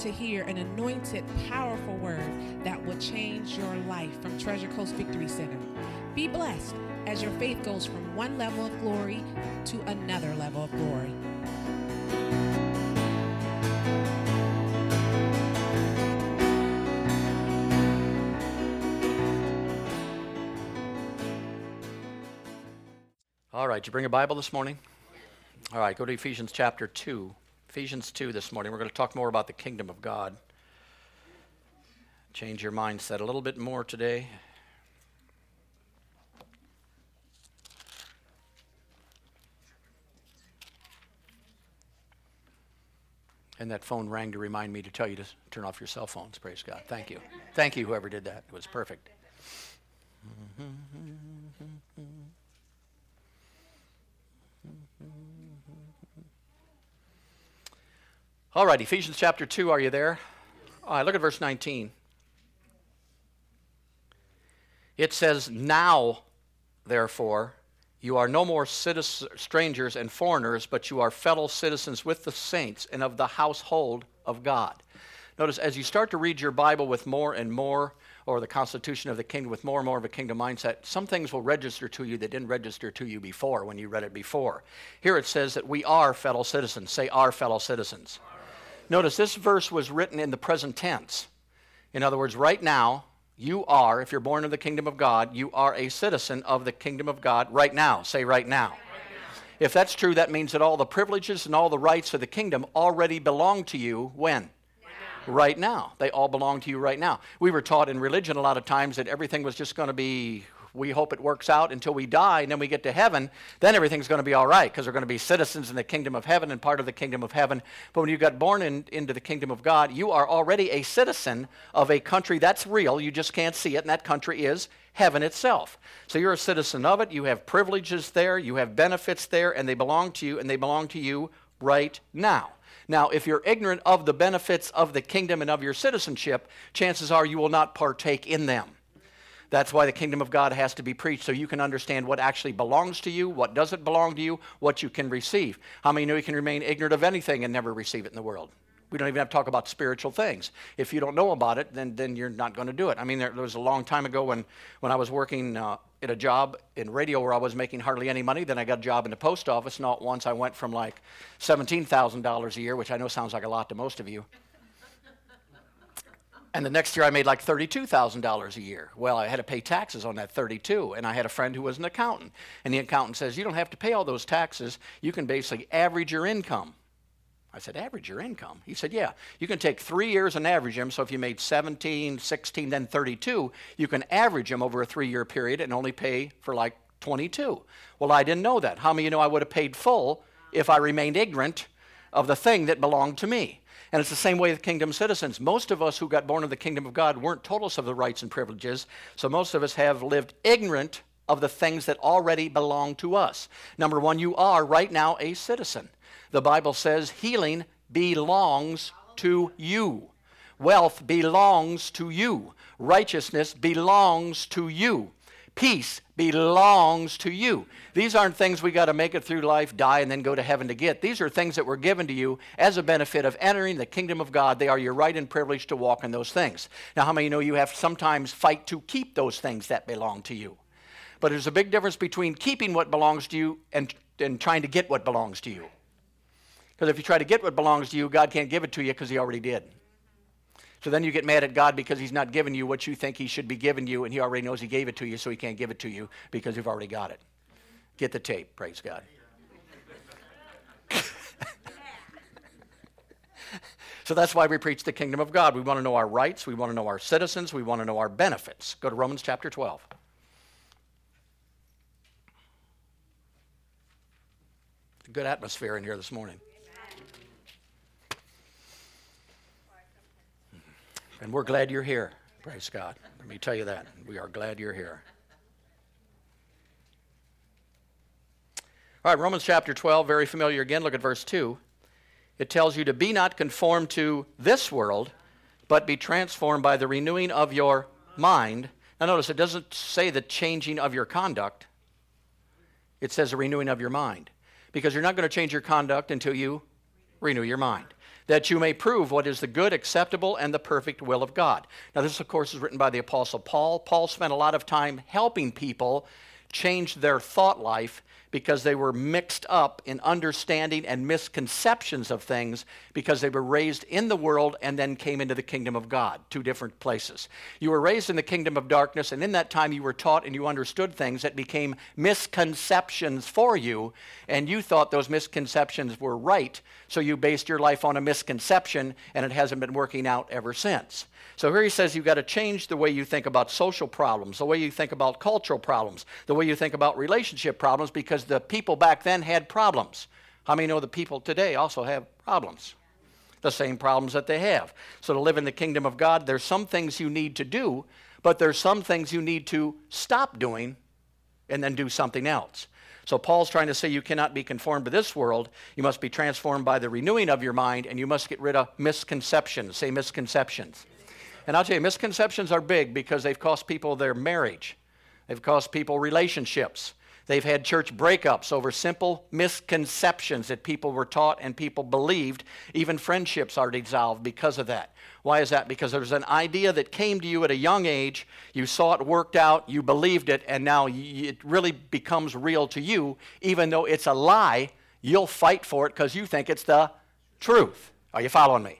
to hear an anointed, powerful word that will change your life from Treasure Coast Victory Center. Be blessed as your faith goes from one level of glory to another level of glory. All right, you bring a Bible this morning? All right, go to Ephesians chapter 2. Ephesians 2 this morning. We're going to talk more about the kingdom of God. Change your mindset a little bit more today. And that phone rang to remind me to tell you to turn off your cell phones. Praise God. Thank you. Thank you, whoever did that. It was perfect. Mm-hmm. All right, Ephesians chapter 2, are you there? All right, look at verse 19. It says, Now, therefore, you are no more strangers and foreigners, but you are fellow citizens with the saints and of the household of God. Notice, as you start to read your Bible with more and more, or the Constitution of the Kingdom with more and more of a kingdom mindset, some things will register to you that didn't register to you before when you read it before. Here it says that we are fellow citizens. Say, our fellow citizens. Notice this verse was written in the present tense. In other words, right now, you are, if you're born of the kingdom of God, you are a citizen of the kingdom of God right now. Say right now. If that's true, that means that all the privileges and all the rights of the kingdom already belong to you when? Right now. They all belong to you right now. We were taught in religion a lot of times that everything was just going to be we hope it works out until we die and then we get to heaven, then everything's going to be all right because we're going to be citizens in the kingdom of heaven and part of the kingdom of heaven. But when you got born in, into the kingdom of God, you are already a citizen of a country that's real. You just can't see it, and that country is heaven itself. So you're a citizen of it. You have privileges there, you have benefits there, and they belong to you, and they belong to you right now. Now, if you're ignorant of the benefits of the kingdom and of your citizenship, chances are you will not partake in them. That's why the kingdom of God has to be preached so you can understand what actually belongs to you, what doesn't belong to you, what you can receive. How many know you can remain ignorant of anything and never receive it in the world? We don't even have to talk about spiritual things. If you don't know about it, then, then you're not going to do it. I mean, there, there was a long time ago when, when I was working uh, at a job in radio where I was making hardly any money. Then I got a job in the post office. Not once I went from like $17,000 a year, which I know sounds like a lot to most of you, and the next year I made like $32,000 a year. Well, I had to pay taxes on that 32, and I had a friend who was an accountant. And the accountant says, "You don't have to pay all those taxes. You can basically average your income." I said, "Average your income?" He said, "Yeah. You can take 3 years and average them. So if you made 17, 16, then 32, you can average them over a 3-year period and only pay for like 22." Well, I didn't know that. How many of you know I would have paid full if I remained ignorant of the thing that belonged to me? And it's the same way with kingdom citizens. Most of us who got born of the kingdom of God weren't told us of the rights and privileges, so most of us have lived ignorant of the things that already belong to us. Number one, you are right now a citizen. The Bible says healing belongs to you. Wealth belongs to you. Righteousness belongs to you. Peace belongs to you. These aren't things we got to make it through life, die, and then go to heaven to get. These are things that were given to you as a benefit of entering the kingdom of God. They are your right and privilege to walk in those things. Now, how many know you have sometimes fight to keep those things that belong to you? But there's a big difference between keeping what belongs to you and, and trying to get what belongs to you. Because if you try to get what belongs to you, God can't give it to you because He already did. So then you get mad at God because He's not giving you what you think He should be giving you, and He already knows He gave it to you, so He can't give it to you because you've already got it. Get the tape, praise God. so that's why we preach the kingdom of God. We want to know our rights, we want to know our citizens, we want to know our benefits. Go to Romans chapter 12. Good atmosphere in here this morning. And we're glad you're here. Praise God. Let me tell you that. We are glad you're here. All right, Romans chapter 12, very familiar again. Look at verse 2. It tells you to be not conformed to this world, but be transformed by the renewing of your mind. Now, notice it doesn't say the changing of your conduct, it says the renewing of your mind. Because you're not going to change your conduct until you renew your mind. That you may prove what is the good, acceptable, and the perfect will of God. Now, this, of course, is written by the Apostle Paul. Paul spent a lot of time helping people change their thought life because they were mixed up in understanding and misconceptions of things because they were raised in the world and then came into the kingdom of God, two different places. You were raised in the kingdom of darkness, and in that time you were taught and you understood things that became misconceptions for you, and you thought those misconceptions were right, so you based your life on a misconception, and it hasn't been working out ever since. So here he says you've got to change the way you think about social problems, the way you think about cultural problems, the way you think about relationship problems, because the people back then had problems. How many know the people today also have problems? The same problems that they have. So to live in the kingdom of God, there's some things you need to do, but there's some things you need to stop doing and then do something else. So Paul's trying to say you cannot be conformed to this world. You must be transformed by the renewing of your mind, and you must get rid of misconceptions. Say misconceptions. And I'll tell you, misconceptions are big because they've cost people their marriage, they've cost people relationships. They've had church breakups over simple misconceptions that people were taught and people believed. Even friendships are dissolved because of that. Why is that? Because there's an idea that came to you at a young age, you saw it worked out, you believed it, and now it really becomes real to you. Even though it's a lie, you'll fight for it because you think it's the truth. Are you following me?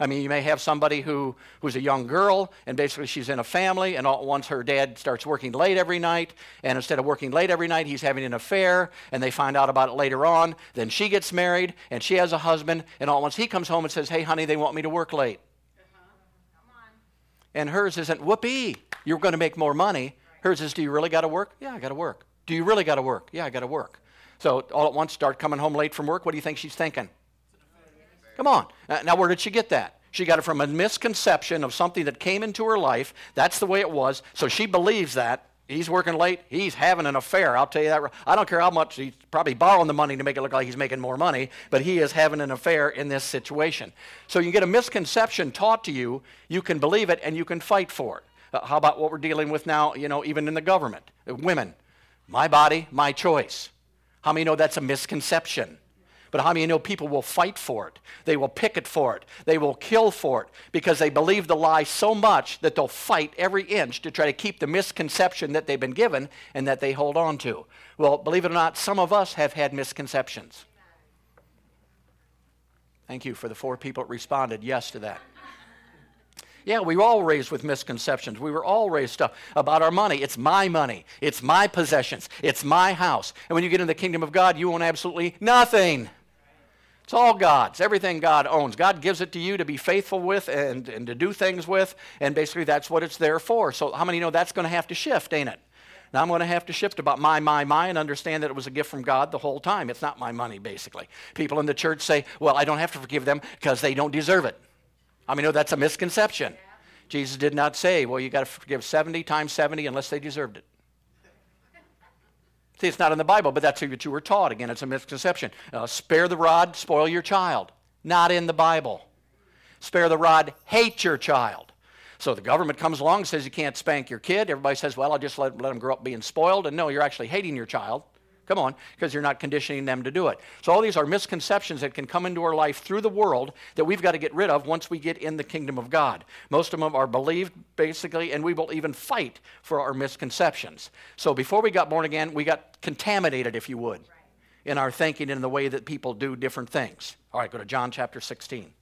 I mean, you may have somebody who, who's a young girl, and basically she's in a family, and all once her dad starts working late every night, and instead of working late every night, he's having an affair, and they find out about it later on. Then she gets married, and she has a husband, and all at once he comes home and says, Hey, honey, they want me to work late. And hers isn't, whoopee, you're going to make more money. Hers is, do you really got to work? Yeah, I got to work. Do you really got to work? Yeah, I got to work. So all at once, start coming home late from work. What do you think she's thinking? Come on. Uh, now, where did she get that? She got it from a misconception of something that came into her life. That's the way it was. So she believes that. He's working late. He's having an affair. I'll tell you that. I don't care how much he's probably borrowing the money to make it look like he's making more money, but he is having an affair in this situation. So you get a misconception taught to you. You can believe it and you can fight for it. Uh, how about what we're dealing with now, you know, even in the government? Uh, women. My body, my choice. How many know that's a misconception? But how many you know people will fight for it? They will picket for it. They will kill for it because they believe the lie so much that they'll fight every inch to try to keep the misconception that they've been given and that they hold on to. Well, believe it or not, some of us have had misconceptions. Thank you for the four people that responded yes to that. Yeah, we were all raised with misconceptions. We were all raised up about our money. It's my money. It's my possessions. It's my house. And when you get in the kingdom of God, you own absolutely nothing. It's all God's, everything God owns. God gives it to you to be faithful with and, and to do things with, and basically that's what it's there for. So, how many know that's going to have to shift, ain't it? Now I'm going to have to shift about my, my, my and understand that it was a gift from God the whole time. It's not my money, basically. People in the church say, well, I don't have to forgive them because they don't deserve it. I mean, no, that's a misconception. Jesus did not say, well, you got to forgive 70 times 70 unless they deserved it. See, it's not in the Bible, but that's what you were taught. Again, it's a misconception. Uh, spare the rod, spoil your child. Not in the Bible. Spare the rod, hate your child. So the government comes along and says you can't spank your kid. Everybody says, well, I'll just let, let them grow up being spoiled. And no, you're actually hating your child. Come on, because you're not conditioning them to do it. So, all these are misconceptions that can come into our life through the world that we've got to get rid of once we get in the kingdom of God. Most of them are believed, basically, and we will even fight for our misconceptions. So, before we got born again, we got contaminated, if you would, in our thinking and the way that people do different things. All right, go to John chapter 16.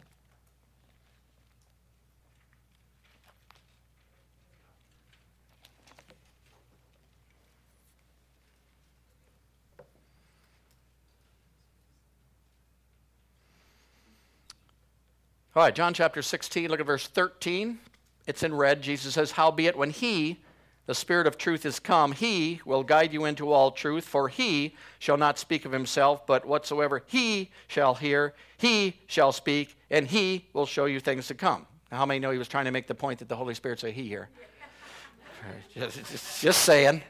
All right, John chapter 16, look at verse 13. It's in red. Jesus says, Howbeit, when he, the Spirit of truth, is come, he will guide you into all truth, for he shall not speak of himself, but whatsoever he shall hear, he shall speak, and he will show you things to come. Now, how many know he was trying to make the point that the Holy Spirit's a he here? just, just, just saying.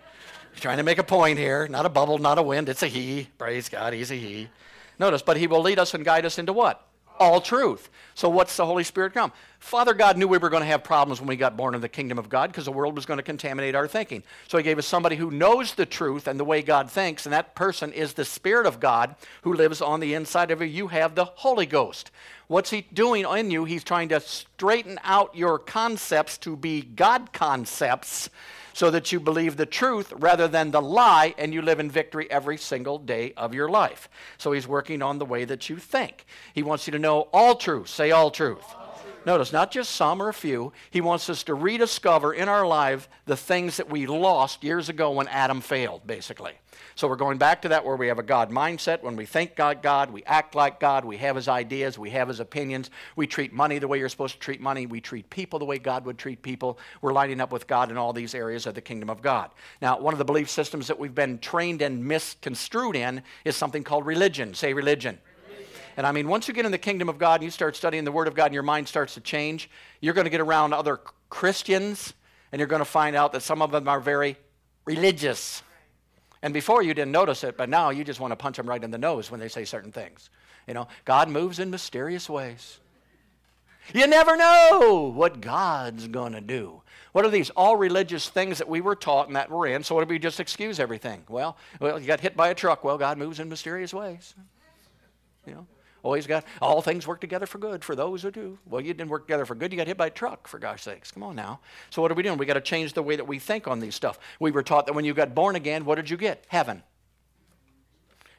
He's trying to make a point here. Not a bubble, not a wind. It's a he. Praise God, he's a he. Notice, but he will lead us and guide us into what? All truth. So what's the Holy Spirit come? Father God knew we were going to have problems when we got born in the kingdom of God because the world was going to contaminate our thinking. So he gave us somebody who knows the truth and the way God thinks, and that person is the Spirit of God who lives on the inside of you. You have the Holy Ghost. What's he doing in you? He's trying to straighten out your concepts to be God concepts so that you believe the truth rather than the lie and you live in victory every single day of your life. So he's working on the way that you think. He wants you to know all truth. Say all truth. Notice, not just some or a few. He wants us to rediscover in our life the things that we lost years ago when Adam failed, basically. So we're going back to that where we have a God mindset. When we think God, God, we act like God, we have his ideas, we have his opinions, we treat money the way you're supposed to treat money, we treat people the way God would treat people. We're lining up with God in all these areas of the kingdom of God. Now, one of the belief systems that we've been trained and misconstrued in is something called religion. Say religion. And I mean, once you get in the kingdom of God and you start studying the Word of God and your mind starts to change, you're going to get around other Christians and you're going to find out that some of them are very religious. And before you didn't notice it, but now you just want to punch them right in the nose when they say certain things. You know, God moves in mysterious ways. You never know what God's going to do. What are these all religious things that we were taught and that we're in? So what do we just excuse everything? Well, well, you got hit by a truck. Well, God moves in mysterious ways. You know, always got all things work together for good for those who do. Well, you didn't work together for good. You got hit by a truck, for gosh sakes. Come on now. So what are we doing? We got to change the way that we think on these stuff. We were taught that when you got born again, what did you get? Heaven.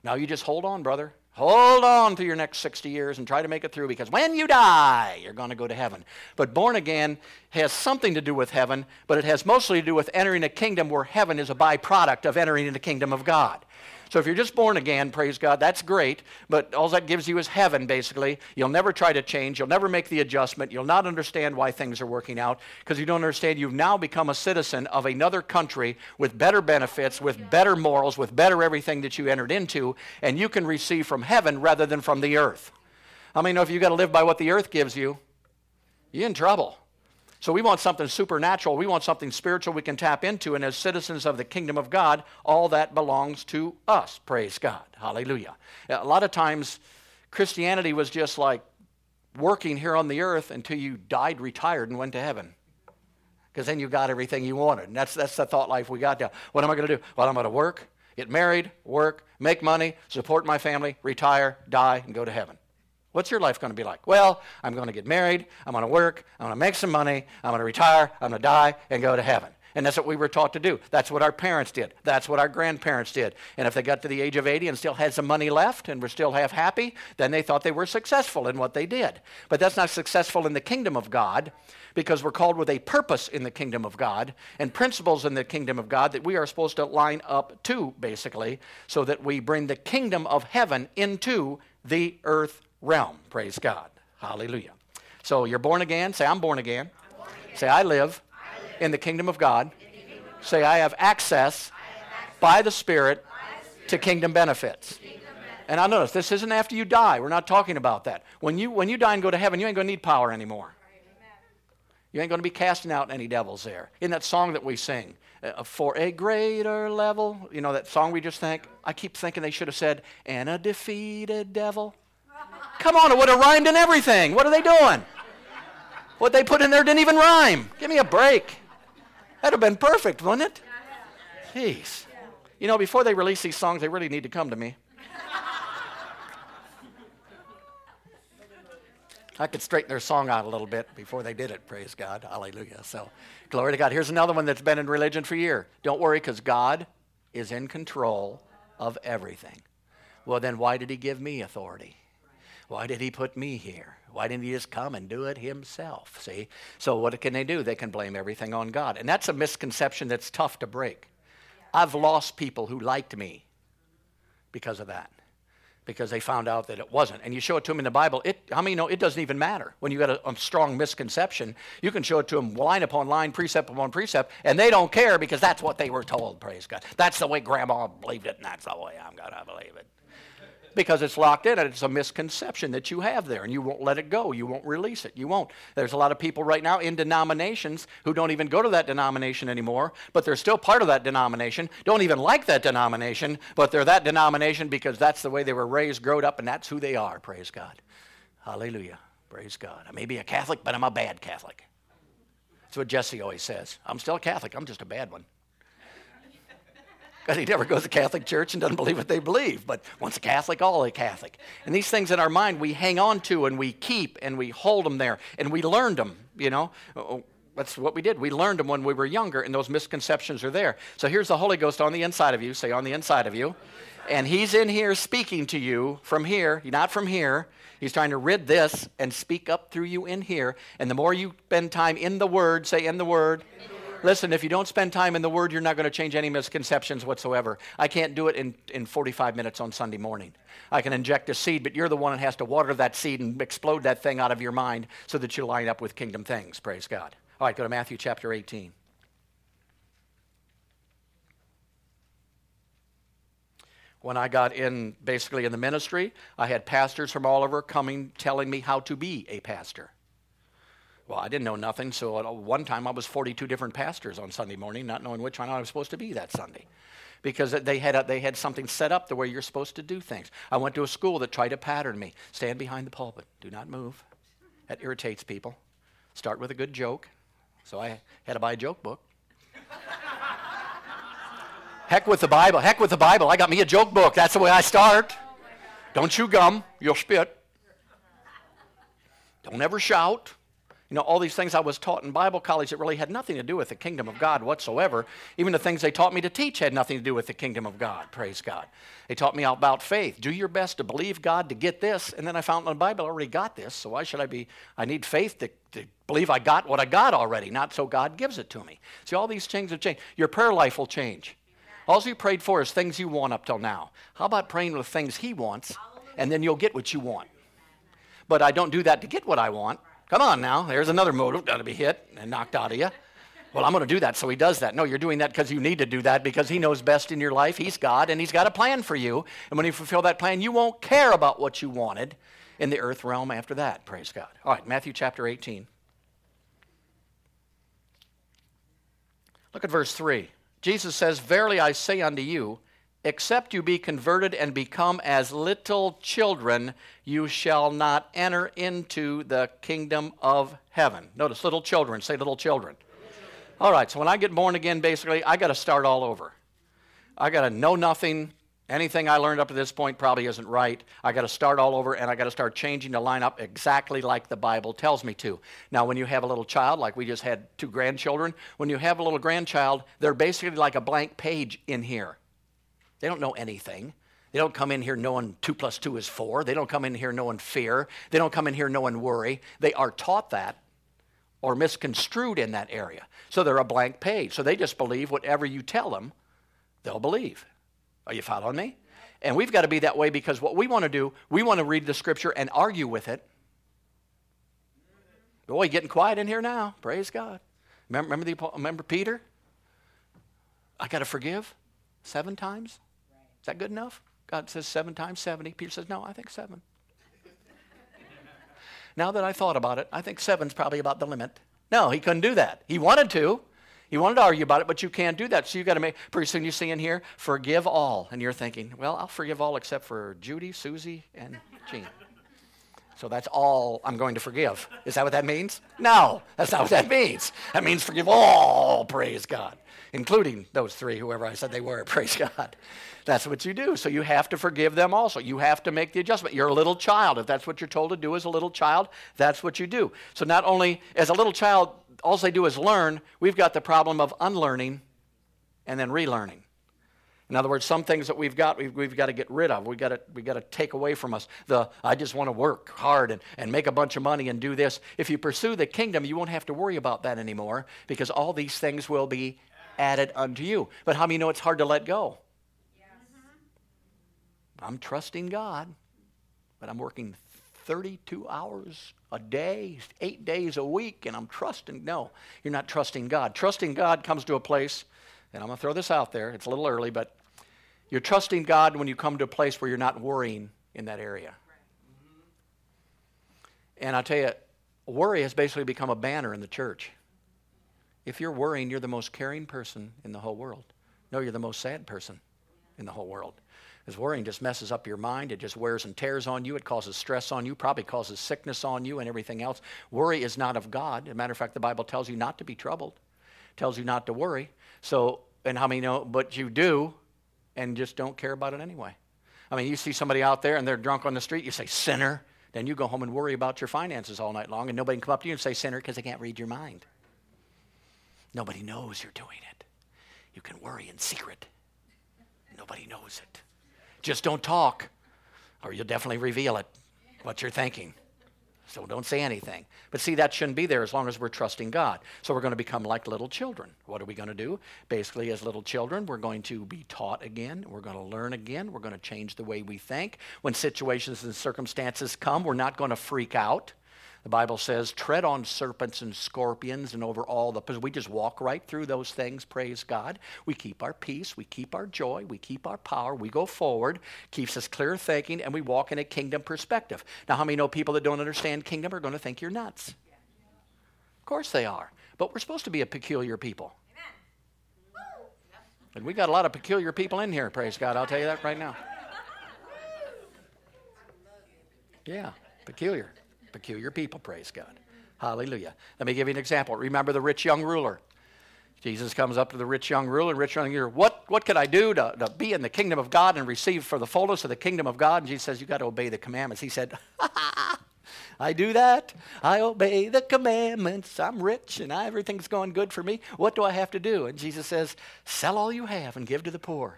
Now you just hold on, brother. Hold on to your next 60 years and try to make it through because when you die, you're going to go to heaven. But born again has something to do with heaven, but it has mostly to do with entering a kingdom where heaven is a byproduct of entering in the kingdom of God. So if you're just born again, praise God, that's great, but all that gives you is heaven, basically. You'll never try to change. You'll never make the adjustment. You'll not understand why things are working out because you don't understand you've now become a citizen of another country with better benefits, with better morals, with better everything that you entered into, and you can receive from heaven rather than from the earth. I mean, if you've got to live by what the earth gives you, you're in trouble. So we want something supernatural. We want something spiritual we can tap into. And as citizens of the kingdom of God, all that belongs to us. Praise God. Hallelujah. A lot of times, Christianity was just like working here on the earth until you died, retired, and went to heaven. Because then you got everything you wanted. And that's, that's the thought life we got now. What am I going to do? Well, I'm going to work, get married, work, make money, support my family, retire, die, and go to heaven. What's your life going to be like? Well, I'm going to get married, I'm going to work, I'm going to make some money, I'm going to retire, I'm going to die, and go to heaven. And that's what we were taught to do. That's what our parents did. That's what our grandparents did. And if they got to the age of 80 and still had some money left and were still half happy, then they thought they were successful in what they did. But that's not successful in the kingdom of God because we're called with a purpose in the kingdom of God and principles in the kingdom of God that we are supposed to line up to, basically, so that we bring the kingdom of heaven into the earth realm. Praise God. Hallelujah. So you're born again. Say, I'm born again. I'm born again. Say, I live, I live, in the kingdom of God. Kingdom of Say, I have access, I have access by, the Spirit, by the Spirit to kingdom benefits. Kingdom benefits. And I notice this isn't after you die. We're not talking about that. When you, when you die and go to heaven, you ain't going to need power anymore. You ain't going to be casting out any devils there. In that song that we sing, uh, for a greater level, you know that song we just think? I keep thinking they should have said, and a defeated devil. Come on, it would have rhymed and everything. What are they doing? What they put in there didn't even rhyme. Give me a break. That'd have been perfect, wouldn't it? Jeez. You know, before they release these songs, they really need to come to me. I could straighten their song out a little bit before they did it. Praise God. Hallelujah. So, glory to God. Here's another one that's been in religion for years. Don't worry, because God is in control of everything. Well, then why did He give me authority? Why did he put me here? Why didn't he just come and do it himself? See? So what can they do? They can blame everything on God. And that's a misconception that's tough to break. I've lost people who liked me because of that. Because they found out that it wasn't. And you show it to them in the Bible, it, how many know it doesn't even matter? When you got a, a strong misconception, you can show it to them line upon line, precept upon precept, and they don't care because that's what they were told, praise God. That's the way grandma believed it, and that's the way I'm going to believe it because it's locked in and it's a misconception that you have there and you won't let it go. You won't release it. You won't. There's a lot of people right now in denominations who don't even go to that denomination anymore, but they're still part of that denomination, don't even like that denomination, but they're that denomination because that's the way they were raised, growed up, and that's who they are. Praise God. Hallelujah. Praise God. I may be a Catholic, but I'm a bad Catholic. That's what Jesse always says. I'm still a Catholic, I'm just a bad one. Because he never goes to Catholic church and doesn't believe what they believe. But once a Catholic, all a Catholic. And these things in our mind we hang on to and we keep and we hold them there. And we learned them, you know. Oh, oh, that's what we did. We learned them when we were younger, and those misconceptions are there. So here's the Holy Ghost on the inside of you. Say, on the inside of you. And He's in here speaking to you from here, not from here. He's trying to rid this and speak up through you in here. And the more you spend time in the Word, say, in the Word. Listen, if you don't spend time in the Word, you're not going to change any misconceptions whatsoever. I can't do it in, in 45 minutes on Sunday morning. I can inject a seed, but you're the one that has to water that seed and explode that thing out of your mind so that you line up with kingdom things. Praise God. All right, go to Matthew chapter 18. When I got in basically in the ministry, I had pastors from all over coming telling me how to be a pastor. Well, I didn't know nothing, so one time I was 42 different pastors on Sunday morning, not knowing which one I was supposed to be that Sunday. Because they had, a, they had something set up the way you're supposed to do things. I went to a school that tried to pattern me. Stand behind the pulpit. Do not move. That irritates people. Start with a good joke. So I had to buy a joke book. Heck with the Bible. Heck with the Bible. I got me a joke book. That's the way I start. Don't chew gum, you'll spit. Don't ever shout. You know, all these things I was taught in Bible college that really had nothing to do with the kingdom of God whatsoever. Even the things they taught me to teach had nothing to do with the kingdom of God. Praise God. They taught me about faith. Do your best to believe God to get this. And then I found in the Bible I already got this. So why should I be? I need faith to, to believe I got what I got already, not so God gives it to me. See, all these things have changed. Your prayer life will change. All you prayed for is things you want up till now. How about praying with things He wants, and then you'll get what you want? But I don't do that to get what I want. Come on now, there's another motive got to be hit and knocked out of you. Well, I'm going to do that, so he does that. No, you're doing that because you need to do that because he knows best in your life. He's God, and he's got a plan for you. And when you fulfill that plan, you won't care about what you wanted in the earth realm after that. Praise God. All right, Matthew chapter 18. Look at verse 3. Jesus says, Verily I say unto you, Except you be converted and become as little children, you shall not enter into the kingdom of heaven. Notice little children. Say little children. All right, so when I get born again, basically, I got to start all over. I got to know nothing. Anything I learned up to this point probably isn't right. I got to start all over and I got to start changing the lineup exactly like the Bible tells me to. Now, when you have a little child, like we just had two grandchildren, when you have a little grandchild, they're basically like a blank page in here. They don't know anything. They don't come in here knowing two plus two is four. They don't come in here knowing fear. They don't come in here knowing worry. They are taught that or misconstrued in that area. So they're a blank page. So they just believe whatever you tell them, they'll believe. Are you following me? And we've got to be that way because what we want to do, we want to read the scripture and argue with it. Boy, getting quiet in here now. Praise God. Remember, remember, the, remember Peter? I got to forgive seven times? Is that good enough? God says seven times 70. Peter says, no, I think seven. now that I thought about it, I think seven's probably about the limit. No, he couldn't do that. He wanted to. He wanted to argue about it, but you can't do that. So you've got to make, pretty soon you see in here, forgive all. And you're thinking, well, I'll forgive all except for Judy, Susie, and Jean. So that's all I'm going to forgive. Is that what that means? No, that's not what that means. That means forgive all, praise God, including those three, whoever I said they were, praise God. That's what you do. So you have to forgive them also. You have to make the adjustment. You're a little child. If that's what you're told to do as a little child, that's what you do. So not only as a little child, all they do is learn, we've got the problem of unlearning and then relearning. In other words, some things that we've got, we've, we've got to get rid of. We've got to, we've got to take away from us. The, I just want to work hard and, and make a bunch of money and do this. If you pursue the kingdom, you won't have to worry about that anymore because all these things will be added unto you. But how many know it's hard to let go? Yes. I'm trusting God, but I'm working 32 hours a day, eight days a week, and I'm trusting. No, you're not trusting God. Trusting God comes to a place, and I'm going to throw this out there. It's a little early, but you're trusting God when you come to a place where you're not worrying in that area. And I tell you, worry has basically become a banner in the church. If you're worrying, you're the most caring person in the whole world. No, you're the most sad person in the whole world. Because worrying just messes up your mind. It just wears and tears on you. It causes stress on you, probably causes sickness on you and everything else. Worry is not of God. As a matter of fact, the Bible tells you not to be troubled, tells you not to worry. So, and how many know, but you do, and just don't care about it anyway. I mean, you see somebody out there and they're drunk on the street, you say, sinner. Then you go home and worry about your finances all night long, and nobody can come up to you and say, sinner, because they can't read your mind. Nobody knows you're doing it. You can worry in secret. Nobody knows it. Just don't talk, or you'll definitely reveal it, what you're thinking. So don't say anything. But see, that shouldn't be there as long as we're trusting God. So we're going to become like little children. What are we going to do? Basically, as little children, we're going to be taught again. We're going to learn again. We're going to change the way we think. When situations and circumstances come, we're not going to freak out. The Bible says, tread on serpents and scorpions and over all the, we just walk right through those things, praise God. We keep our peace, we keep our joy, we keep our power, we go forward, keeps us clear thinking, and we walk in a kingdom perspective. Now, how many know people that don't understand kingdom are going to think you're nuts? Of course they are. But we're supposed to be a peculiar people. And we got a lot of peculiar people in here, praise God. I'll tell you that right now. Yeah, peculiar. Peculiar people, praise God. Hallelujah. Let me give you an example. Remember the rich young ruler. Jesus comes up to the rich young ruler, rich young ruler, what, what could I do to, to be in the kingdom of God and receive for the fullness of the kingdom of God? And Jesus says, you got to obey the commandments. He said, I do that. I obey the commandments. I'm rich and I, everything's going good for me. What do I have to do? And Jesus says, sell all you have and give to the poor.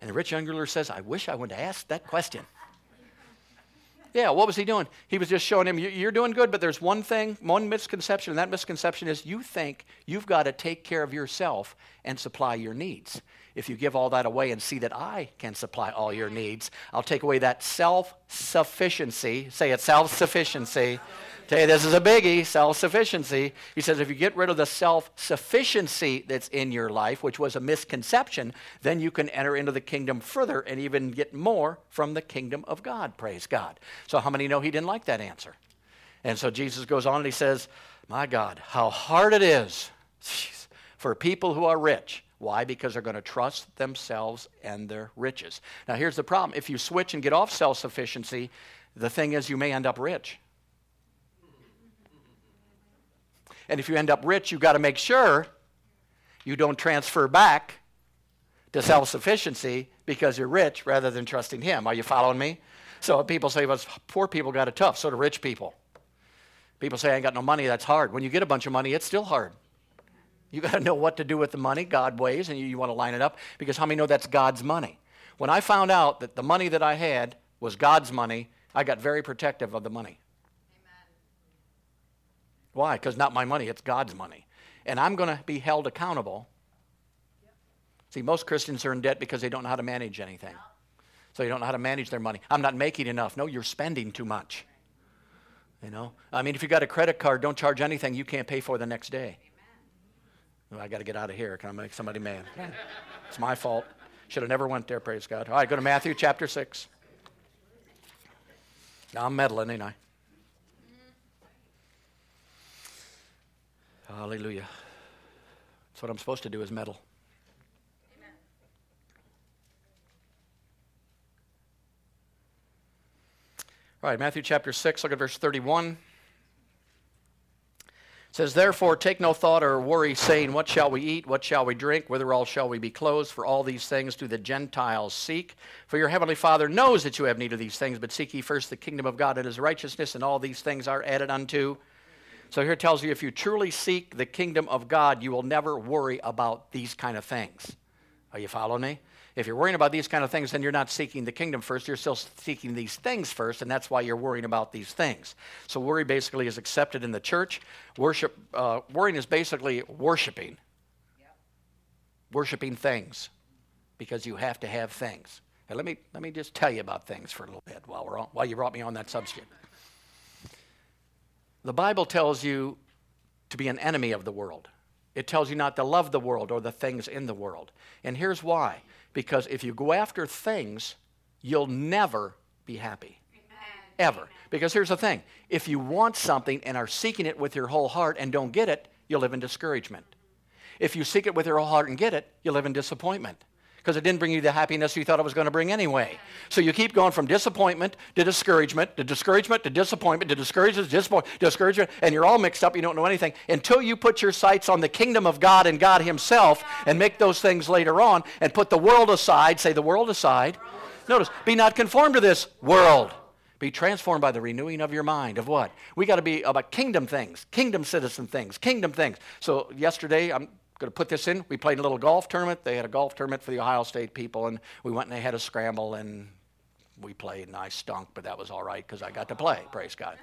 And the rich young ruler says, I wish I would asked that question. Yeah, what was he doing? He was just showing him, you're doing good, but there's one thing, one misconception, and that misconception is you think you've got to take care of yourself and supply your needs. If you give all that away and see that I can supply all your needs, I'll take away that self sufficiency. Say it, self sufficiency. Tell you, this is a biggie self sufficiency. He says, if you get rid of the self sufficiency that's in your life, which was a misconception, then you can enter into the kingdom further and even get more from the kingdom of God. Praise God. So, how many know he didn't like that answer? And so Jesus goes on and he says, My God, how hard it is for people who are rich. Why? Because they're going to trust themselves and their riches. Now, here's the problem if you switch and get off self sufficiency, the thing is you may end up rich. And if you end up rich, you've got to make sure you don't transfer back to self sufficiency because you're rich rather than trusting Him. Are you following me? So people say, well, poor people got it tough, so do rich people. People say, I ain't got no money, that's hard. When you get a bunch of money, it's still hard. You got to know what to do with the money, God ways, and you, you want to line it up because how many know that's God's money? When I found out that the money that I had was God's money, I got very protective of the money. Why? Because not my money, it's God's money. And I'm going to be held accountable. See, most Christians are in debt because they don't know how to manage anything. So they don't know how to manage their money. I'm not making enough. No, you're spending too much. You know? I mean, if you got a credit card, don't charge anything you can't pay for the next day. I got to get out of here. Can I make somebody mad? it's my fault. Should have never went there, praise God. All right, go to Matthew chapter 6. Now I'm meddling, ain't I? Hallelujah. That's what I'm supposed to do is meddle. Amen. All right, Matthew chapter 6, look at verse 31. It says, Therefore, take no thought or worry, saying, What shall we eat? What shall we drink? Whither all shall we be clothed? For all these things do the Gentiles seek. For your heavenly Father knows that you have need of these things, but seek ye first the kingdom of God and his righteousness, and all these things are added unto so here tells you if you truly seek the kingdom of God, you will never worry about these kind of things. Are you following me? If you're worrying about these kind of things, then you're not seeking the kingdom first. You're still seeking these things first, and that's why you're worrying about these things. So worry basically is accepted in the church. Worship, uh, worrying is basically worshiping, yep. worshiping things, because you have to have things. And let me let me just tell you about things for a little bit while we're on, while you brought me on that subject. The Bible tells you to be an enemy of the world. It tells you not to love the world or the things in the world. And here's why because if you go after things, you'll never be happy. Ever. Because here's the thing if you want something and are seeking it with your whole heart and don't get it, you'll live in discouragement. If you seek it with your whole heart and get it, you live in disappointment. Because it didn't bring you the happiness you thought it was going to bring anyway. So you keep going from disappointment to discouragement, to discouragement to disappointment, to discouragement disappointment, discouragement, and you're all mixed up. You don't know anything until you put your sights on the kingdom of God and God Himself and make those things later on and put the world aside. Say the world aside. Notice, be not conformed to this world. Be transformed by the renewing of your mind. Of what? We got to be about kingdom things, kingdom citizen things, kingdom things. So yesterday, I'm going to put this in. We played a little golf tournament. They had a golf tournament for the Ohio State people, and we went and they had a scramble, and we played, and I stunk, but that was all right because I got to play, praise God.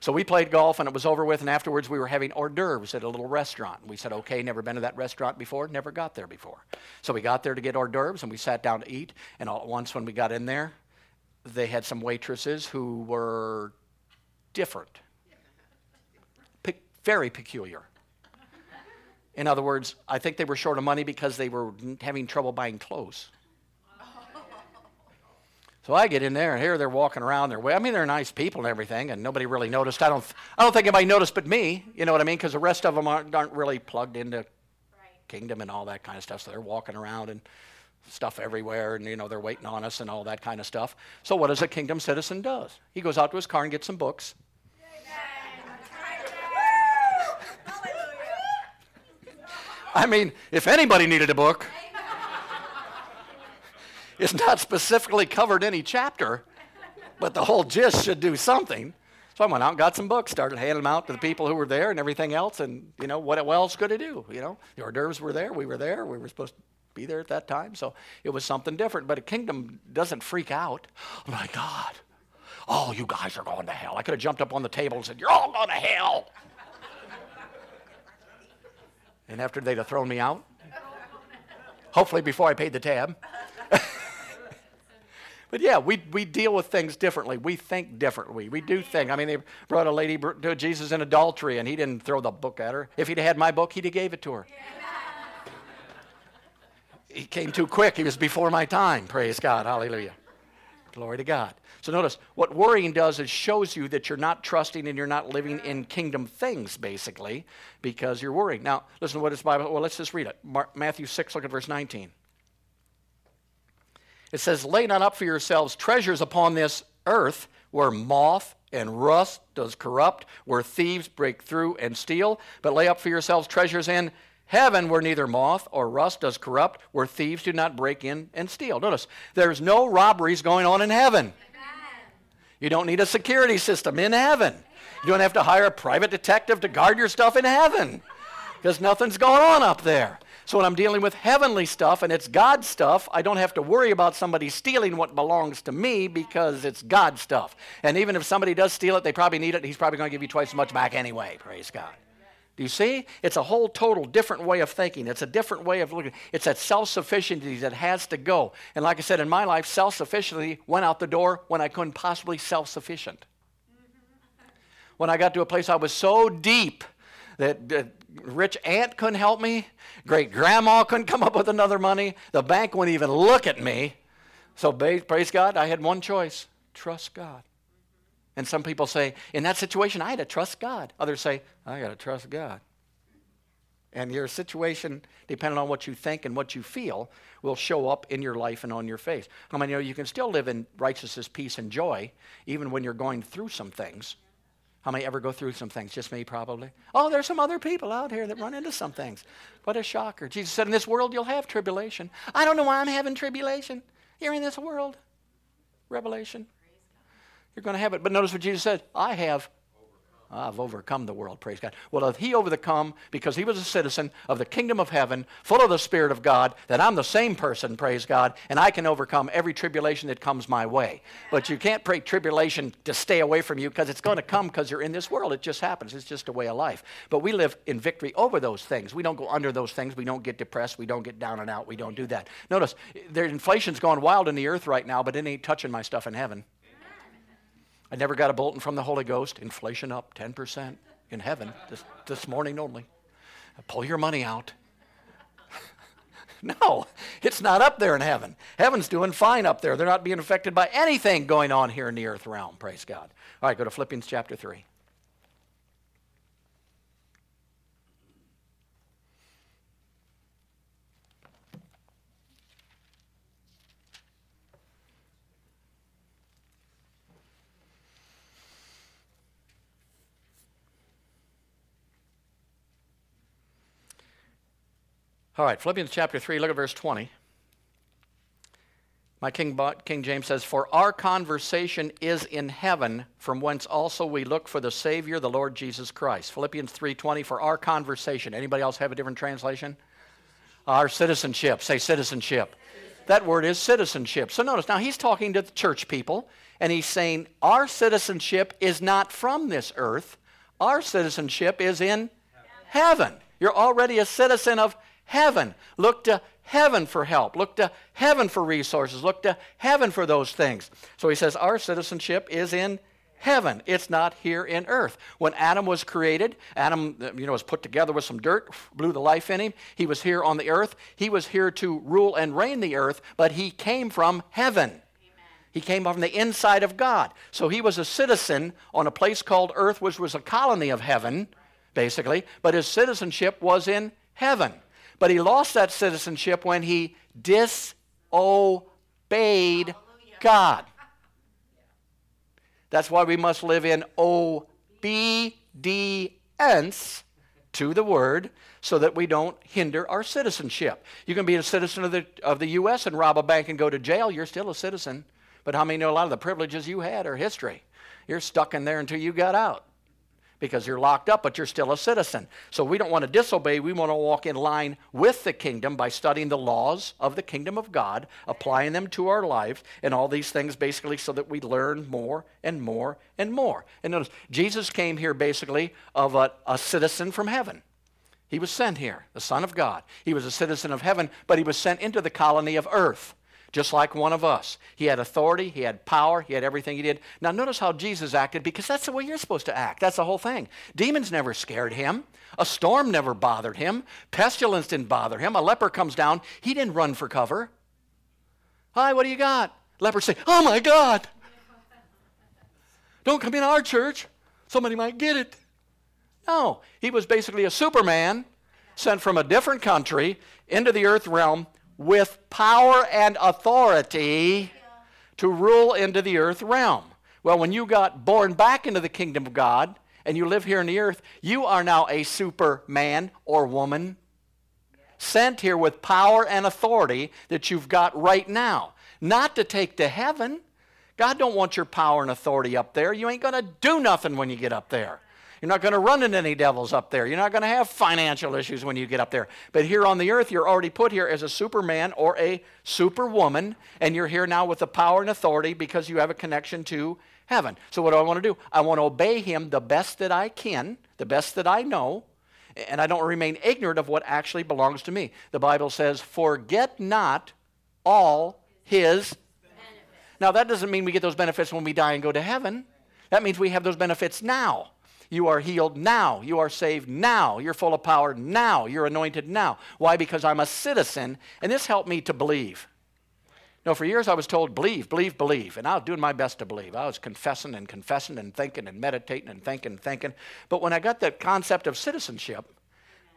So we played golf, and it was over with, and afterwards we were having hors d'oeuvres at a little restaurant. We said, okay, never been to that restaurant before, never got there before. So we got there to get hors d'oeuvres, and we sat down to eat, and all at once when we got in there, they had some waitresses who were different, Pe- very peculiar. In other words, I think they were short of money because they were having trouble buying clothes. So I get in there, and here they're walking around their way. I mean, they're nice people and everything, and nobody really noticed. I don't, I don't think anybody noticed but me. You know what I mean? Because the rest of them aren't, aren't really plugged into right. kingdom and all that kind of stuff. So they're walking around and stuff everywhere, and you know they're waiting on us and all that kind of stuff. So what does a kingdom citizen does? He goes out to his car and gets some books. I mean, if anybody needed a book, it's not specifically covered any chapter, but the whole gist should do something. So I went out and got some books, started handing them out to the people who were there and everything else, and you know what else could I do? You know, the hors d'oeuvres were there, we were there, we were supposed to be there at that time, so it was something different. But a kingdom doesn't freak out. Oh my God, oh you guys are going to hell. I could have jumped up on the table and said, "You're all going to hell." And after they'd have thrown me out, hopefully before I paid the tab. but yeah, we, we deal with things differently. We think differently. We do think. I mean, they brought a lady to Jesus in adultery, and he didn't throw the book at her. If he'd had my book, he'd have gave it to her. he came too quick. He was before my time. Praise God. Hallelujah. Glory to God. So notice what worrying does is shows you that you're not trusting and you're not living in kingdom things, basically, because you're worrying. Now, listen to what it's Bible. Well, let's just read it. Matthew 6, look at verse 19. It says, Lay not up for yourselves treasures upon this earth where moth and rust does corrupt, where thieves break through and steal, but lay up for yourselves treasures in Heaven, where neither moth or rust does corrupt, where thieves do not break in and steal. Notice, there's no robberies going on in heaven. You don't need a security system in heaven. You don't have to hire a private detective to guard your stuff in heaven because nothing's going on up there. So when I'm dealing with heavenly stuff and it's God's stuff, I don't have to worry about somebody stealing what belongs to me because it's God's stuff. And even if somebody does steal it, they probably need it. He's probably going to give you twice as much back anyway. Praise God. You see? It's a whole total different way of thinking. It's a different way of looking. It's that self sufficiency that has to go. And like I said, in my life, self sufficiency went out the door when I couldn't possibly self sufficient. When I got to a place I was so deep that, that rich aunt couldn't help me, great grandma couldn't come up with another money, the bank wouldn't even look at me. So praise God, I had one choice trust God. And some people say, in that situation, I had to trust God. Others say, I got to trust God. And your situation, depending on what you think and what you feel, will show up in your life and on your face. How many know you can still live in righteousness, peace, and joy, even when you're going through some things? How many ever go through some things? Just me, probably. Oh, there's some other people out here that run into some things. What a shocker. Jesus said, In this world, you'll have tribulation. I don't know why I'm having tribulation. You're in this world. Revelation. You're going to have it. But notice what Jesus said I have I've overcome the world, praise God. Well, if he overcome because he was a citizen of the kingdom of heaven, full of the Spirit of God, then I'm the same person, praise God, and I can overcome every tribulation that comes my way. But you can't pray tribulation to stay away from you because it's going to come because you're in this world. It just happens. It's just a way of life. But we live in victory over those things. We don't go under those things. We don't get depressed. We don't get down and out. We don't do that. Notice, inflation's going wild in the earth right now, but it ain't touching my stuff in heaven. I never got a bulletin from the Holy Ghost. Inflation up 10% in heaven this, this morning only. Pull your money out. no, it's not up there in heaven. Heaven's doing fine up there. They're not being affected by anything going on here in the earth realm. Praise God. All right, go to Philippians chapter 3. All right, Philippians chapter 3, look at verse 20. My King, King James says, For our conversation is in heaven, from whence also we look for the Savior, the Lord Jesus Christ. Philippians 3.20, for our conversation. Anybody else have a different translation? Our citizenship. Say citizenship. That word is citizenship. So notice, now he's talking to the church people, and he's saying, Our citizenship is not from this earth. Our citizenship is in heaven. You're already a citizen of heaven. Look to heaven for help. Look to heaven for resources. Look to heaven for those things. So he says, Our citizenship is in heaven. It's not here in earth. When Adam was created, Adam you know, was put together with some dirt, blew the life in him. He was here on the earth. He was here to rule and reign the earth, but he came from heaven. He came from the inside of God. So he was a citizen on a place called earth, which was a colony of heaven, basically, but his citizenship was in heaven. But he lost that citizenship when he disobeyed God. That's why we must live in obedience to the word so that we don't hinder our citizenship. You can be a citizen of the, of the U.S. and rob a bank and go to jail. You're still a citizen. But how many know a lot of the privileges you had are history? You're stuck in there until you got out because you're locked up, but you're still a citizen. So we don't want to disobey. We want to walk in line with the kingdom by studying the laws of the kingdom of God, applying them to our lives, and all these things basically so that we learn more and more and more. And notice, Jesus came here basically of a, a citizen from heaven. He was sent here, the Son of God. He was a citizen of heaven, but he was sent into the colony of earth just like one of us. He had authority, he had power, he had everything he did. Now, notice how Jesus acted because that's the way you're supposed to act. That's the whole thing. Demons never scared him, a storm never bothered him, pestilence didn't bother him. A leper comes down, he didn't run for cover. Hi, what do you got? Lepers say, Oh my God! Don't come in our church. Somebody might get it. No, he was basically a superman sent from a different country into the earth realm with power and authority to rule into the earth realm. Well, when you got born back into the kingdom of God and you live here on the earth, you are now a superman or woman sent here with power and authority that you've got right now, not to take to heaven. God don't want your power and authority up there. You ain't going to do nothing when you get up there. You're not going to run into any devils up there. You're not going to have financial issues when you get up there. But here on the earth, you're already put here as a superman or a superwoman, and you're here now with the power and authority because you have a connection to heaven. So, what do I want to do? I want to obey him the best that I can, the best that I know, and I don't remain ignorant of what actually belongs to me. The Bible says, Forget not all his. Benefits. Now, that doesn't mean we get those benefits when we die and go to heaven. That means we have those benefits now. You are healed now. You are saved now. You're full of power now. You're anointed now. Why? Because I'm a citizen, and this helped me to believe. No, for years I was told, believe, believe, believe. And I was doing my best to believe. I was confessing and confessing and thinking and meditating and thinking and thinking. But when I got the concept of citizenship,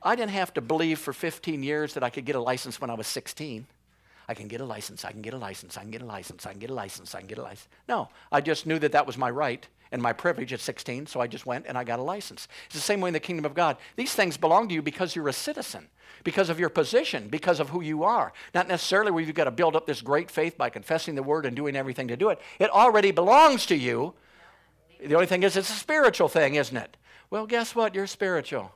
I didn't have to believe for 15 years that I could get a license when I was 16. I can get a license, I can get a license, I can get a license, I can get a license, I can get a license. No, I just knew that that was my right and my privilege at 16, so I just went and I got a license. It's the same way in the kingdom of God. These things belong to you because you're a citizen, because of your position, because of who you are. Not necessarily where you've got to build up this great faith by confessing the word and doing everything to do it. It already belongs to you. The only thing is, it's a spiritual thing, isn't it? Well, guess what? You're spiritual.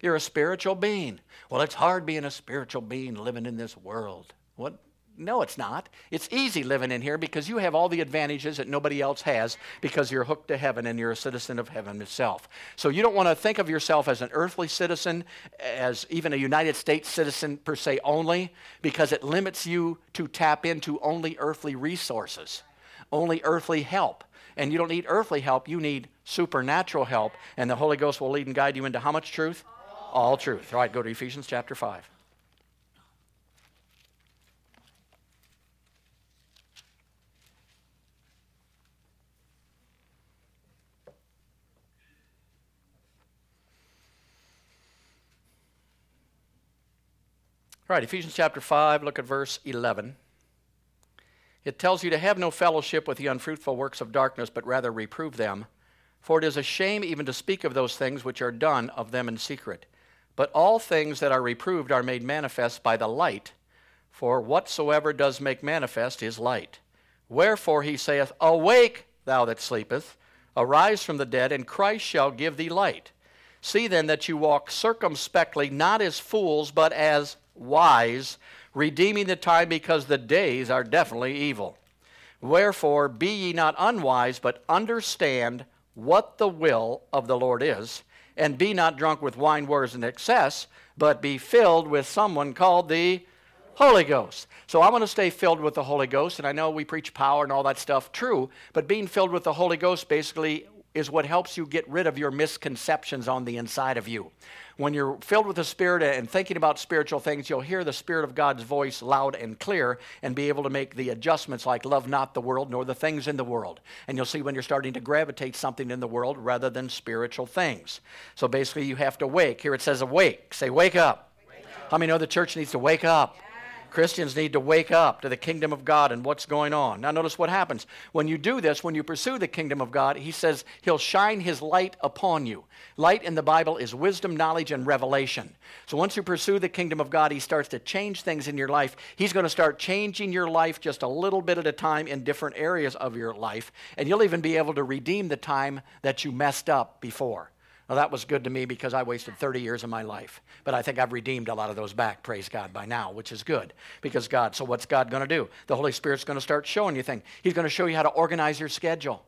You're a spiritual being. Well, it's hard being a spiritual being living in this world. What? No, it's not. It's easy living in here because you have all the advantages that nobody else has because you're hooked to heaven and you're a citizen of heaven itself. So you don't want to think of yourself as an earthly citizen, as even a United States citizen per se only, because it limits you to tap into only earthly resources, only earthly help. And you don't need earthly help, you need supernatural help. And the Holy Ghost will lead and guide you into how much truth? All truth. All right, go to Ephesians chapter 5. Right, Ephesians chapter 5, look at verse 11. It tells you to have no fellowship with the unfruitful works of darkness, but rather reprove them. For it is a shame even to speak of those things which are done of them in secret. But all things that are reproved are made manifest by the light, for whatsoever does make manifest is light. Wherefore he saith, Awake, thou that sleepest, arise from the dead, and Christ shall give thee light. See then that you walk circumspectly, not as fools, but as wise, redeeming the time because the days are definitely evil. Wherefore be ye not unwise, but understand what the will of the Lord is, and be not drunk with wine, words, in excess, but be filled with someone called the Holy Ghost. So I want to stay filled with the Holy Ghost, and I know we preach power and all that stuff, true, but being filled with the Holy Ghost basically is what helps you get rid of your misconceptions on the inside of you. When you're filled with the Spirit and thinking about spiritual things, you'll hear the Spirit of God's voice loud and clear and be able to make the adjustments like love not the world nor the things in the world. And you'll see when you're starting to gravitate something in the world rather than spiritual things. So basically, you have to wake. Here it says awake. Say, wake up. Wake up. How many know the church needs to wake up? Yeah. Christians need to wake up to the kingdom of God and what's going on. Now, notice what happens. When you do this, when you pursue the kingdom of God, he says he'll shine his light upon you. Light in the Bible is wisdom, knowledge, and revelation. So once you pursue the kingdom of God, he starts to change things in your life. He's going to start changing your life just a little bit at a time in different areas of your life. And you'll even be able to redeem the time that you messed up before. Well, that was good to me because I wasted 30 years of my life. But I think I've redeemed a lot of those back, praise God, by now, which is good. Because God, so what's God going to do? The Holy Spirit's going to start showing you things. He's going to show you how to organize your schedule.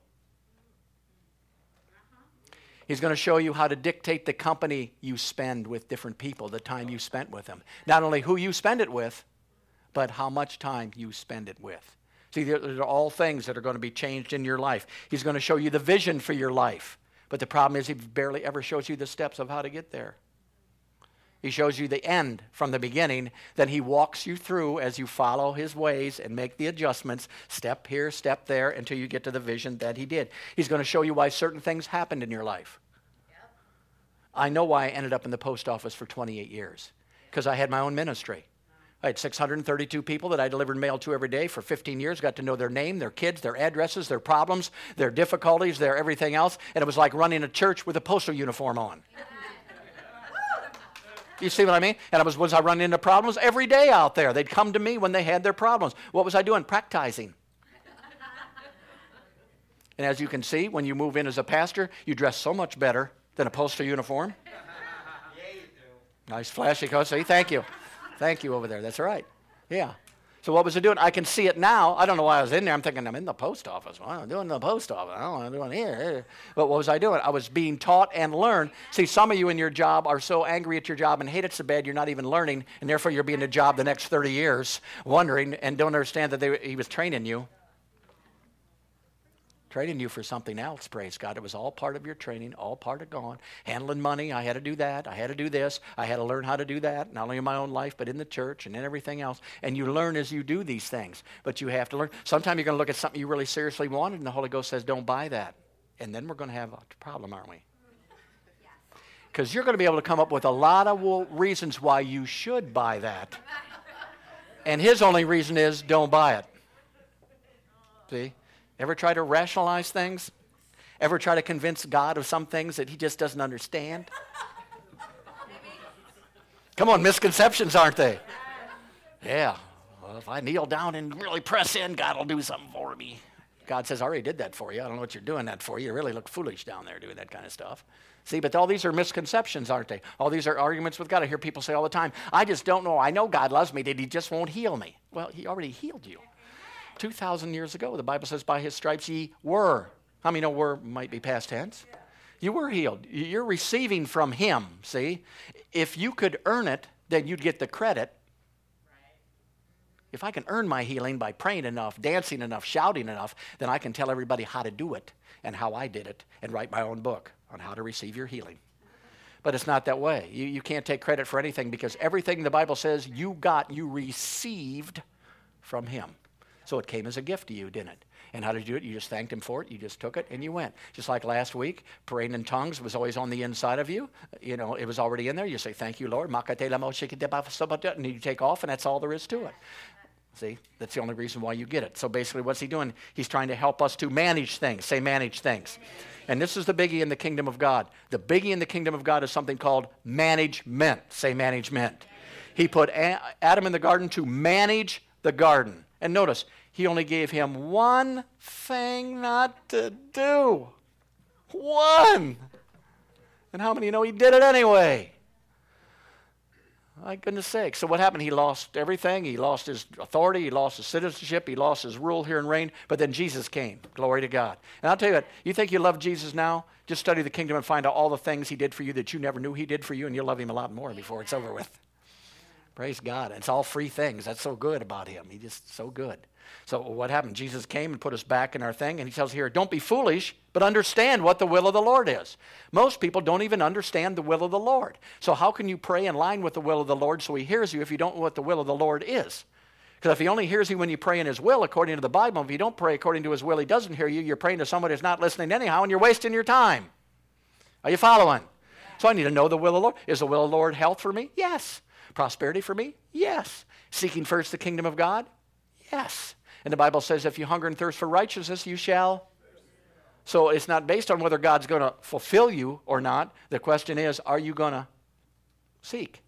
He's going to show you how to dictate the company you spend with different people, the time you spent with them. Not only who you spend it with, but how much time you spend it with. See, there are all things that are going to be changed in your life. He's going to show you the vision for your life. But the problem is, he barely ever shows you the steps of how to get there. He shows you the end from the beginning. Then he walks you through as you follow his ways and make the adjustments, step here, step there, until you get to the vision that he did. He's going to show you why certain things happened in your life. Yep. I know why I ended up in the post office for 28 years because I had my own ministry. I had 632 people that I delivered mail to every day for 15 years, got to know their name, their kids, their addresses, their problems, their difficulties, their everything else. And it was like running a church with a postal uniform on. You see what I mean? And I was, was I running into problems? Every day out there. They'd come to me when they had their problems. What was I doing? Practicing. And as you can see, when you move in as a pastor, you dress so much better than a postal uniform. Yeah, you do. Nice flashy coat. See, thank you. Thank you over there. That's right. Yeah. So what was I doing? I can see it now. I don't know why I was in there. I'm thinking I'm in the post office. Well, I'm doing the post office. I don't know what I'm doing here. But what was I doing? I was being taught and learned. See, some of you in your job are so angry at your job and hate it so bad you're not even learning, and therefore you're being a job the next 30 years, wondering and don't understand that they, he was training you training you for something else, praise God. It was all part of your training, all part of gone. Handling money, I had to do that. I had to do this. I had to learn how to do that, not only in my own life, but in the church and in everything else. And you learn as you do these things, but you have to learn. Sometimes you're going to look at something you really seriously wanted, and the Holy Ghost says, don't buy that. And then we're going to have a problem, aren't we? Because you're going to be able to come up with a lot of reasons why you should buy that. And his only reason is don't buy it. See? Ever try to rationalize things? Ever try to convince God of some things that he just doesn't understand? Come on, misconceptions, aren't they? Yeah. Well, if I kneel down and really press in, God will do something for me. God says, I already did that for you. I don't know what you're doing that for. You really look foolish down there doing that kind of stuff. See, but all these are misconceptions, aren't they? All these are arguments with God. I hear people say all the time, I just don't know. I know God loves me, that He just won't heal me. Well, He already healed you. 2,000 years ago. The Bible says, by his stripes ye were. How many know were might be past tense? Yeah. You were healed. You're receiving from him, see? If you could earn it, then you'd get the credit. Right. If I can earn my healing by praying enough, dancing enough, shouting enough, then I can tell everybody how to do it and how I did it and write my own book on how to receive your healing. But it's not that way. You, you can't take credit for anything because everything the Bible says you got, you received from him. So it came as a gift to you, didn't it? And how did you do it? You just thanked him for it. You just took it and you went. Just like last week, praying in tongues was always on the inside of you. You know, it was already in there. You say, Thank you, Lord. And you take off, and that's all there is to it. See, that's the only reason why you get it. So basically, what's he doing? He's trying to help us to manage things. Say, manage things. And this is the biggie in the kingdom of God. The biggie in the kingdom of God is something called management. Say, management. He put Adam in the garden to manage the garden. And notice, he only gave him one thing not to do. One. And how many know he did it anyway? My goodness sake. So what happened? He lost everything. He lost his authority. He lost his citizenship. He lost his rule here and reign. But then Jesus came. Glory to God. And I'll tell you what, you think you love Jesus now? Just study the kingdom and find out all the things he did for you that you never knew he did for you, and you'll love him a lot more before it's over with. Praise God. It's all free things. That's so good about him. He's just so good. So what happened? Jesus came and put us back in our thing, and he tells here, don't be foolish, but understand what the will of the Lord is. Most people don't even understand the will of the Lord. So how can you pray in line with the will of the Lord so he hears you if you don't know what the will of the Lord is? Because if he only hears you when you pray in his will, according to the Bible, if you don't pray according to his will, he doesn't hear you. You're praying to somebody who's not listening anyhow, and you're wasting your time. Are you following? So I need to know the will of the Lord. Is the will of the Lord health for me? Yes. Prosperity for me? Yes. Seeking first the kingdom of God? Yes. And the Bible says, if you hunger and thirst for righteousness, you shall. So it's not based on whether God's going to fulfill you or not. The question is, are you going to seek?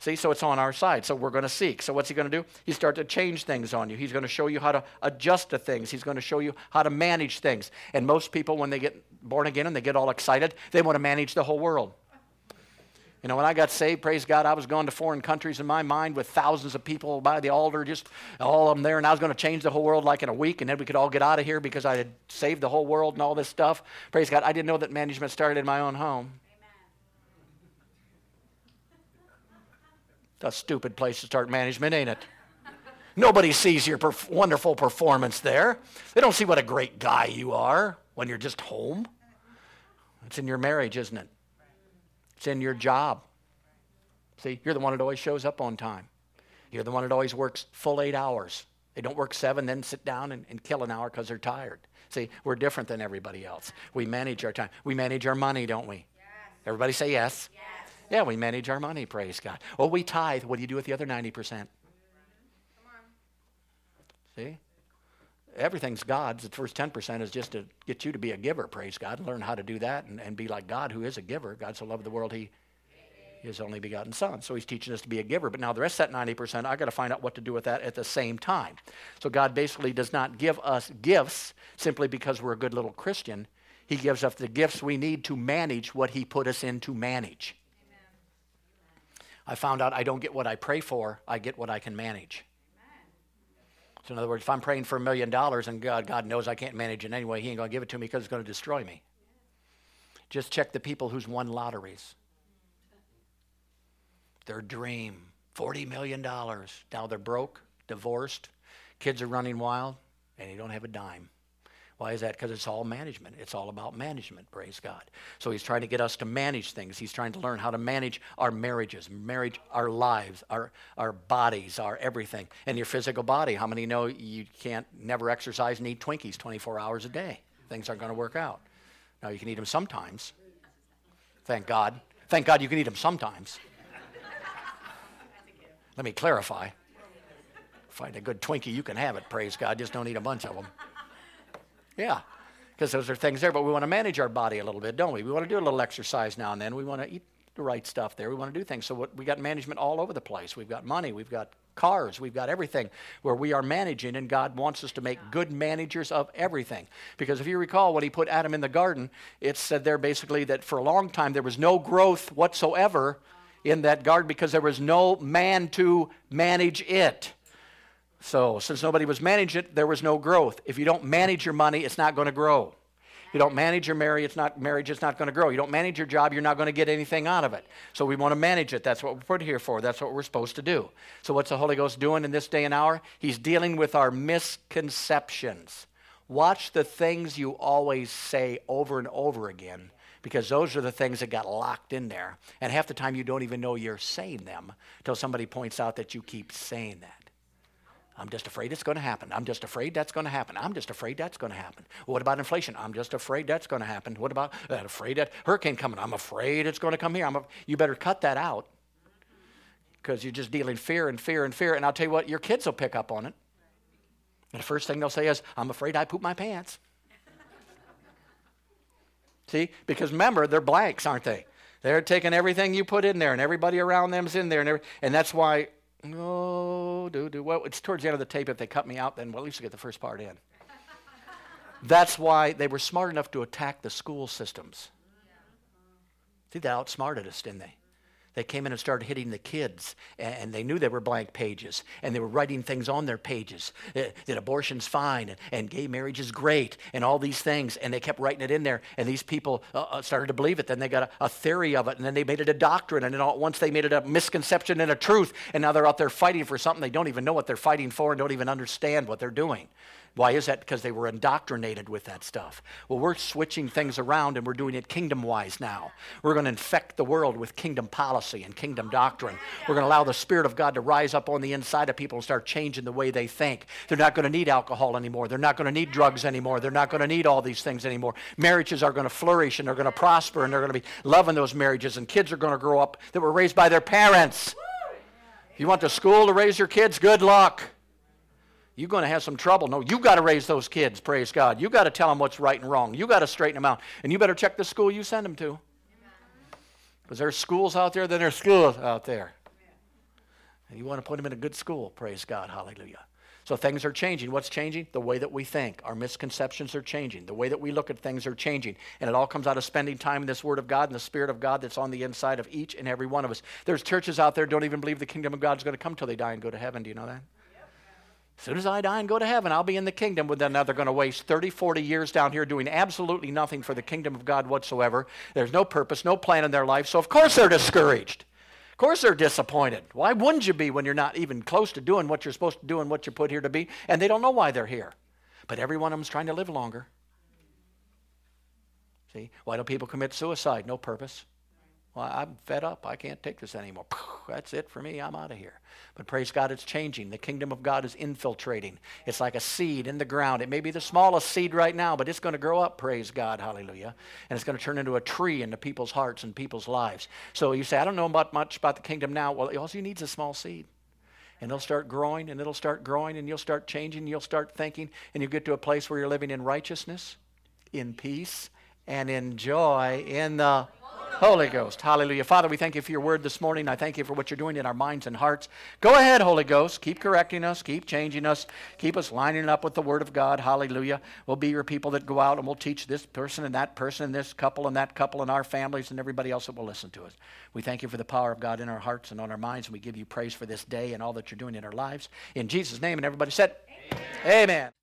See, so it's on our side. So we're going to seek. So what's he going to do? He start to change things on you. He's going to show you how to adjust to things. He's going to show you how to manage things. And most people, when they get born again and they get all excited, they want to manage the whole world. You know, when I got saved, praise God, I was going to foreign countries in my mind with thousands of people by the altar, just all of them there, and I was going to change the whole world like in a week, and then we could all get out of here because I had saved the whole world and all this stuff. Praise God. I didn't know that management started in my own home. It's a stupid place to start management, ain't it? Nobody sees your perf- wonderful performance there. They don't see what a great guy you are when you're just home. It's in your marriage, isn't it? It's in your job. See, you're the one that always shows up on time. You're the one that always works full eight hours. They don't work seven, then sit down and, and kill an hour because they're tired. See, we're different than everybody else. We manage our time. We manage our money, don't we? Yes. Everybody say yes. yes. Yeah, we manage our money, praise God. Oh, we tithe. What do you do with the other 90%? See? Everything's God's. The first 10% is just to get you to be a giver, praise God, and learn how to do that and, and be like God, who is a giver. God so loved the world, he his only begotten son. So he's teaching us to be a giver. But now the rest of that 90%, I got to find out what to do with that at the same time. So God basically does not give us gifts simply because we're a good little Christian. He gives us the gifts we need to manage what he put us in to manage. Amen. I found out I don't get what I pray for, I get what I can manage. So in other words, if I'm praying for a million dollars and God, God knows I can't manage it anyway, He ain't going to give it to me because it's going to destroy me. Just check the people who's won lotteries. Their dream, $40 million. Now they're broke, divorced, kids are running wild, and they don't have a dime. Why is that? Because it's all management. It's all about management, praise God. So he's trying to get us to manage things. He's trying to learn how to manage our marriages, marriage our lives, our, our bodies, our everything. And your physical body. How many know you can't never exercise and eat Twinkies 24 hours a day? Things aren't going to work out. Now you can eat them sometimes. Thank God. Thank God you can eat them sometimes. Let me clarify. Find a good Twinkie, you can have it, praise God. Just don't eat a bunch of them. Yeah, because those are things there. But we want to manage our body a little bit, don't we? We want to do a little exercise now and then. We want to eat the right stuff there. We want to do things. So what, we got management all over the place. We've got money. We've got cars. We've got everything where we are managing, and God wants us to make good managers of everything. Because if you recall, when He put Adam in the garden, it said there basically that for a long time there was no growth whatsoever in that garden because there was no man to manage it. So, since nobody was managing it, there was no growth. If you don't manage your money, it's not going to grow. You don't manage your marriage, it's not marriage, it's not going to grow. You don't manage your job, you're not going to get anything out of it. So we want to manage it. That's what we're put here for. That's what we're supposed to do. So what's the Holy Ghost doing in this day and hour? He's dealing with our misconceptions. Watch the things you always say over and over again because those are the things that got locked in there. And half the time you don't even know you're saying them until somebody points out that you keep saying that. I'm just afraid it's going to happen. I'm just afraid that's going to happen. I'm just afraid that's going to happen. What about inflation? I'm just afraid that's going to happen. What about that? Afraid that hurricane coming? I'm afraid it's going to come here. I'm a, you better cut that out. because you're just dealing fear and fear and fear. And I'll tell you what, your kids will pick up on it. And the first thing they'll say is, I'm afraid I poop my pants. See? Because remember, they're blanks, aren't they? They're taking everything you put in there, and everybody around them's in there, and, every, and that's why. Oh, do do well. It's towards the end of the tape. If they cut me out, then well, at least I get the first part in. that's why they were smart enough to attack the school systems. See, they outsmarted us, didn't they? They came in and started hitting the kids, and they knew they were blank pages, and they were writing things on their pages uh, that abortion's fine, and gay marriage is great, and all these things, and they kept writing it in there, and these people uh, uh, started to believe it. Then they got a, a, theory of it, and then they made it a doctrine, and then all at once they made it a misconception and a truth, and now they're out there fighting for something they don't even know what they're fighting for and don't even understand what they're doing. Why is that? Because they were indoctrinated with that stuff. Well, we're switching things around and we're doing it kingdom wise now. We're going to infect the world with kingdom policy and kingdom doctrine. We're going to allow the Spirit of God to rise up on the inside of people and start changing the way they think. They're not going to need alcohol anymore. They're not going to need drugs anymore. They're not going to need all these things anymore. Marriages are going to flourish and they're going to prosper and they're going to be loving those marriages. And kids are going to grow up that were raised by their parents. You want the school to raise your kids, good luck you're going to have some trouble. No, you've got to raise those kids, praise God. You've got to tell them what's right and wrong. You've got to straighten them out. And you better check the school you send them to. Because there's schools out there, then there's schools out there. And you want to put them in a good school, praise God, hallelujah. So things are changing. What's changing? The way that we think. Our misconceptions are changing. The way that we look at things are changing. And it all comes out of spending time in this Word of God and the Spirit of God that's on the inside of each and every one of us. There's churches out there don't even believe the kingdom of God is going to come till they die and go to heaven. Do you know that? As soon as I die and go to heaven, I'll be in the kingdom. But then now they're going to waste 30, 40 years down here doing absolutely nothing for the kingdom of God whatsoever. There's no purpose, no plan in their life. So, of course, they're discouraged. Of course, they're disappointed. Why wouldn't you be when you're not even close to doing what you're supposed to do and what you're put here to be? And they don't know why they're here. But every one of them's trying to live longer. See? Why do people commit suicide? No purpose. Well, I'm fed up. I can't take this anymore. That's it for me. I'm out of here. But praise God, it's changing. The kingdom of God is infiltrating. It's like a seed in the ground. It may be the smallest seed right now, but it's going to grow up, praise God, hallelujah. And it's going to turn into a tree into people's hearts and people's lives. So you say, I don't know about much about the kingdom now. Well, all you need is a small seed. And it'll start growing, and it'll start growing, and you'll start changing, you'll start thinking, and you'll get to a place where you're living in righteousness, in peace, and in joy in the Holy Ghost. Hallelujah. Father, we thank you for your word this morning. I thank you for what you're doing in our minds and hearts. Go ahead, Holy Ghost. Keep correcting us, keep changing us, keep us lining up with the word of God. Hallelujah. We'll be your people that go out and we'll teach this person and that person and this couple and that couple and our families and everybody else that will listen to us. We thank you for the power of God in our hearts and on our minds. And we give you praise for this day and all that you're doing in our lives. In Jesus' name, and everybody said, Amen. Amen.